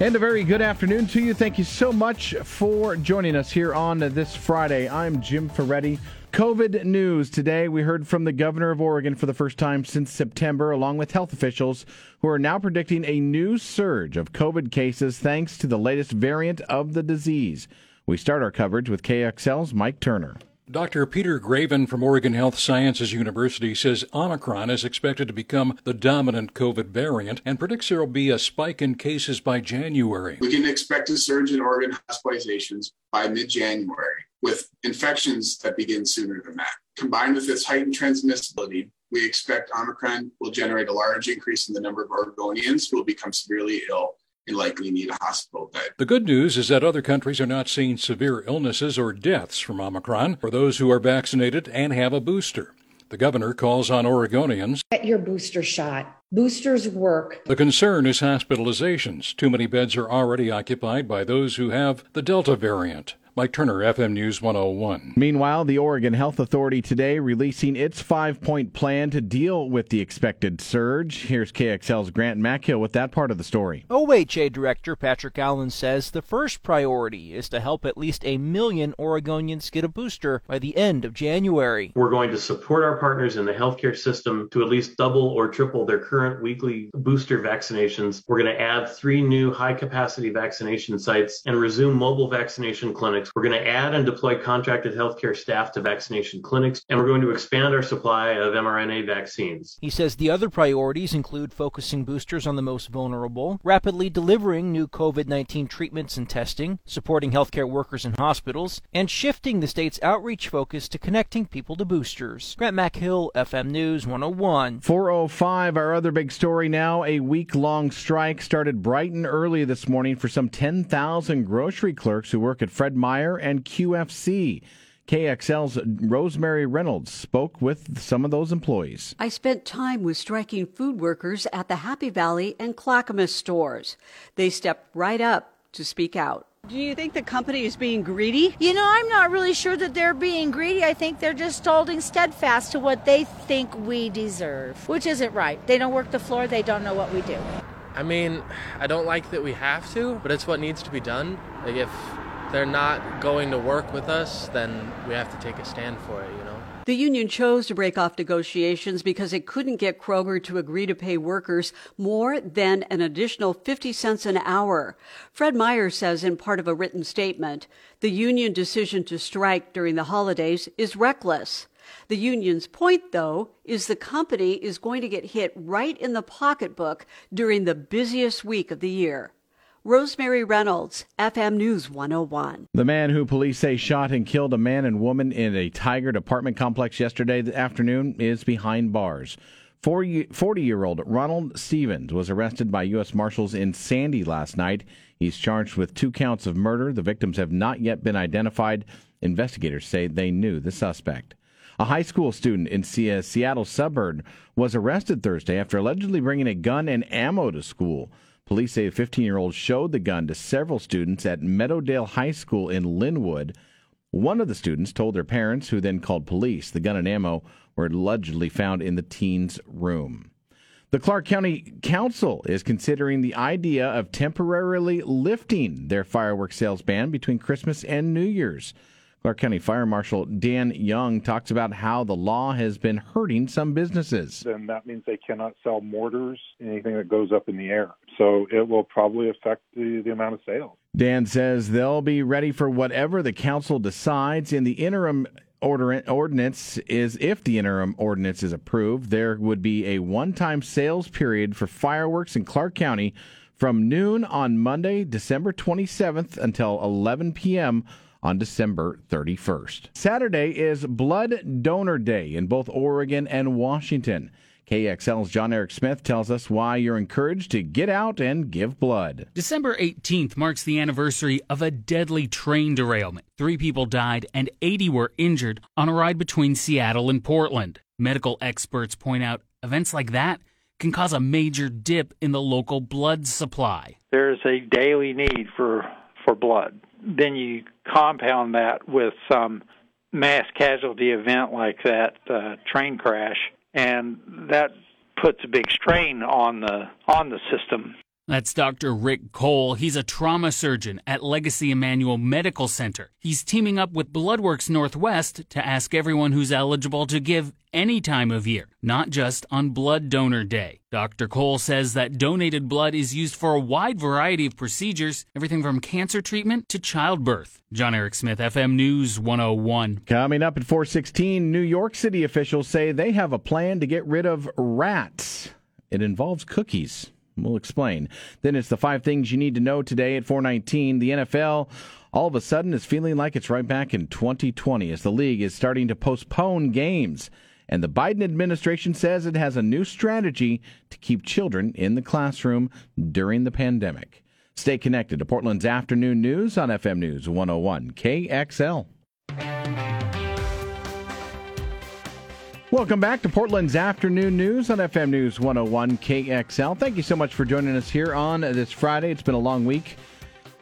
And a very good afternoon to you. Thank you so much for joining us here on this Friday. I'm Jim Ferretti. COVID news today. We heard from the governor of Oregon for the first time since September, along with health officials who are now predicting a new surge of COVID cases thanks to the latest variant of the disease. We start our coverage with KXL's Mike Turner. Dr. Peter Graven from Oregon Health Sciences University says Omicron is expected to become the dominant COVID variant and predicts there will be a spike in cases by January. We can expect a surge in Oregon hospitalizations by mid January with infections that begin sooner than that. Combined with its heightened transmissibility, we expect Omicron will generate a large increase in the number of Oregonians who will become severely ill and likely need a hospital bed. The good news is that other countries are not seeing severe illnesses or deaths from Omicron for those who are vaccinated and have a booster. The governor calls on Oregonians. Get your booster shot. Boosters work. The concern is hospitalizations. Too many beds are already occupied by those who have the Delta variant. Mike Turner, FM News 101. Meanwhile, the Oregon Health Authority today releasing its five point plan to deal with the expected surge. Here's KXL's Grant McHale with that part of the story. OHA Director Patrick Allen says the first priority is to help at least a million Oregonians get a booster by the end of January. We're going to support our partners in the healthcare system to at least double or triple their current weekly booster vaccinations. We're going to add three new high capacity vaccination sites and resume mobile vaccination clinics we're going to add and deploy contracted healthcare staff to vaccination clinics, and we're going to expand our supply of mRNA vaccines. He says the other priorities include focusing boosters on the most vulnerable, rapidly delivering new COVID 19 treatments and testing, supporting healthcare workers in hospitals, and shifting the state's outreach focus to connecting people to boosters. Grant McHale, FM News 101. 405, our other big story now. A week long strike started bright and early this morning for some 10,000 grocery clerks who work at Fred Meyer Meyer and QFC. KXL's Rosemary Reynolds spoke with some of those employees. I spent time with striking food workers at the Happy Valley and Clackamas stores. They stepped right up to speak out. Do you think the company is being greedy? You know, I'm not really sure that they're being greedy. I think they're just holding steadfast to what they think we deserve, which isn't right. They don't work the floor, they don't know what we do. I mean, I don't like that we have to, but it's what needs to be done. Like if they're not going to work with us, then we have to take a stand for it, you know? The union chose to break off negotiations because it couldn't get Kroger to agree to pay workers more than an additional 50 cents an hour. Fred Meyer says in part of a written statement, the union decision to strike during the holidays is reckless. The union's point, though, is the company is going to get hit right in the pocketbook during the busiest week of the year. Rosemary Reynolds, FM News 101. The man who police say shot and killed a man and woman in a Tigard apartment complex yesterday afternoon is behind bars. 40 year old Ronald Stevens was arrested by U.S. Marshals in Sandy last night. He's charged with two counts of murder. The victims have not yet been identified. Investigators say they knew the suspect. A high school student in Seattle suburb was arrested Thursday after allegedly bringing a gun and ammo to school. Police say a 15 year old showed the gun to several students at Meadowdale High School in Lynnwood. One of the students told their parents, who then called police. The gun and ammo were allegedly found in the teen's room. The Clark County Council is considering the idea of temporarily lifting their fireworks sales ban between Christmas and New Year's. Clark County Fire Marshal Dan Young talks about how the law has been hurting some businesses. And that means they cannot sell mortars, anything that goes up in the air. So it will probably affect the, the amount of sales. Dan says they'll be ready for whatever the council decides in the interim ordinance is if the interim ordinance is approved, there would be a one-time sales period for fireworks in Clark County from noon on Monday, December 27th until 11 p.m on December 31st. Saturday is Blood Donor Day in both Oregon and Washington. KXL's John Eric Smith tells us why you're encouraged to get out and give blood. December 18th marks the anniversary of a deadly train derailment. Three people died and 80 were injured on a ride between Seattle and Portland. Medical experts point out events like that can cause a major dip in the local blood supply. There's a daily need for, for blood. Then you compound that with some mass casualty event like that uh, train crash and that puts a big strain on the on the system. That's Dr. Rick Cole. He's a trauma surgeon at Legacy Emanuel Medical Center. He's teaming up with Bloodworks Northwest to ask everyone who's eligible to give any time of year, not just on Blood Donor Day. Dr. Cole says that donated blood is used for a wide variety of procedures, everything from cancer treatment to childbirth. John Eric Smith, FM News 101. Coming up at 416, New York City officials say they have a plan to get rid of rats. It involves cookies. We'll explain. Then it's the five things you need to know today at 419. The NFL all of a sudden is feeling like it's right back in 2020 as the league is starting to postpone games. And the Biden administration says it has a new strategy to keep children in the classroom during the pandemic. Stay connected to Portland's afternoon news on FM News 101 KXL. Welcome back to Portland's afternoon news on FM News 101 KXL. Thank you so much for joining us here on this Friday. It's been a long week.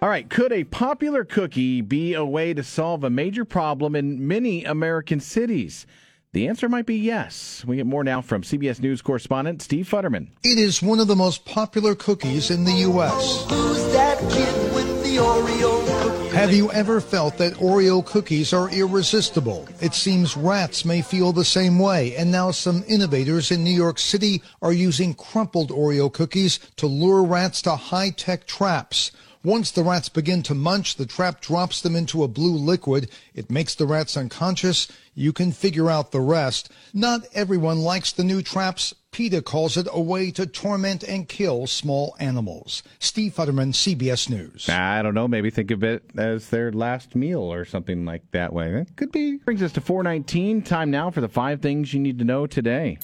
All right, could a popular cookie be a way to solve a major problem in many American cities? The answer might be yes. We get more now from CBS News correspondent Steve Futterman. It is one of the most popular cookies in the U.S. Who's Have you ever felt that Oreo cookies are irresistible? It seems rats may feel the same way, and now some innovators in New York City are using crumpled Oreo cookies to lure rats to high-tech traps. Once the rats begin to munch, the trap drops them into a blue liquid. It makes the rats unconscious. You can figure out the rest. Not everyone likes the new traps. PETA calls it a way to torment and kill small animals. Steve Futterman, CBS News. I don't know. Maybe think of it as their last meal or something like that way. It could be. Brings us to 419. Time now for the five things you need to know today.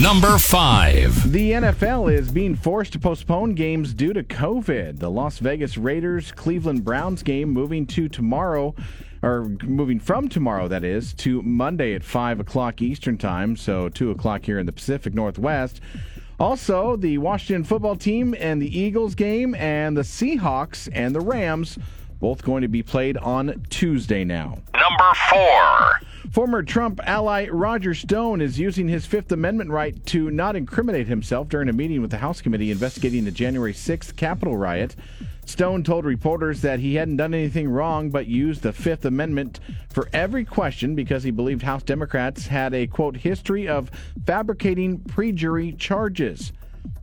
Number five. The NFL is being forced to postpone games due to COVID. The Las Vegas Raiders Cleveland Browns game moving to tomorrow or moving from tomorrow, that is, to Monday at 5 o'clock Eastern Time, so 2 o'clock here in the Pacific Northwest. Also, the Washington football team and the Eagles game, and the Seahawks and the Rams, both going to be played on Tuesday now. Number four. Former Trump ally Roger Stone is using his Fifth Amendment right to not incriminate himself during a meeting with the House committee investigating the January 6th Capitol riot. Stone told reporters that he hadn't done anything wrong but used the Fifth Amendment for every question because he believed House Democrats had a, quote, history of fabricating perjury charges.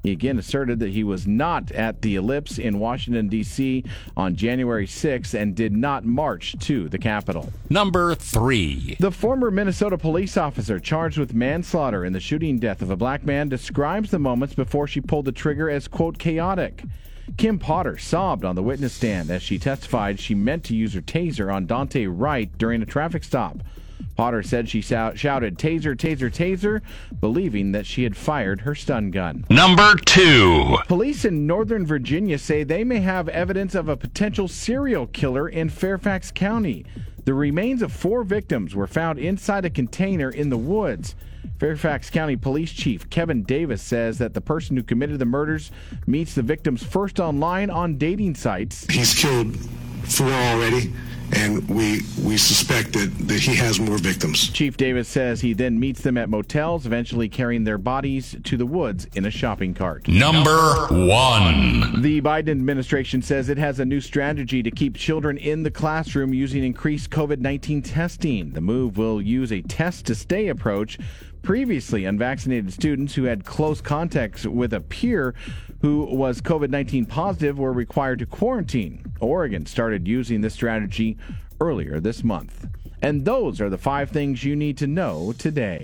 He again asserted that he was not at the Ellipse in Washington, D.C. on January 6th and did not march to the Capitol. Number three. The former Minnesota police officer charged with manslaughter in the shooting death of a black man describes the moments before she pulled the trigger as, quote, chaotic. Kim Potter sobbed on the witness stand as she testified she meant to use her taser on Daunte Wright during a traffic stop. Potter said she shouted, Taser, Taser, Taser, believing that she had fired her stun gun. Number two. Police in Northern Virginia say they may have evidence of a potential serial killer in Fairfax County. The remains of four victims were found inside a container in the woods. Fairfax County Police Chief Kevin Davis says that the person who committed the murders meets the victims first online on dating sites. He's killed four already and we we suspect that, that he has more victims. Chief Davis says he then meets them at motels, eventually carrying their bodies to the woods in a shopping cart. Number one. The Biden administration says it has a new strategy to keep children in the classroom using increased COVID 19 testing. The move will use a test to stay approach. Previously, unvaccinated students who had close contacts with a peer who was COVID 19 positive were required to quarantine. Oregon started using this strategy earlier this month. And those are the five things you need to know today.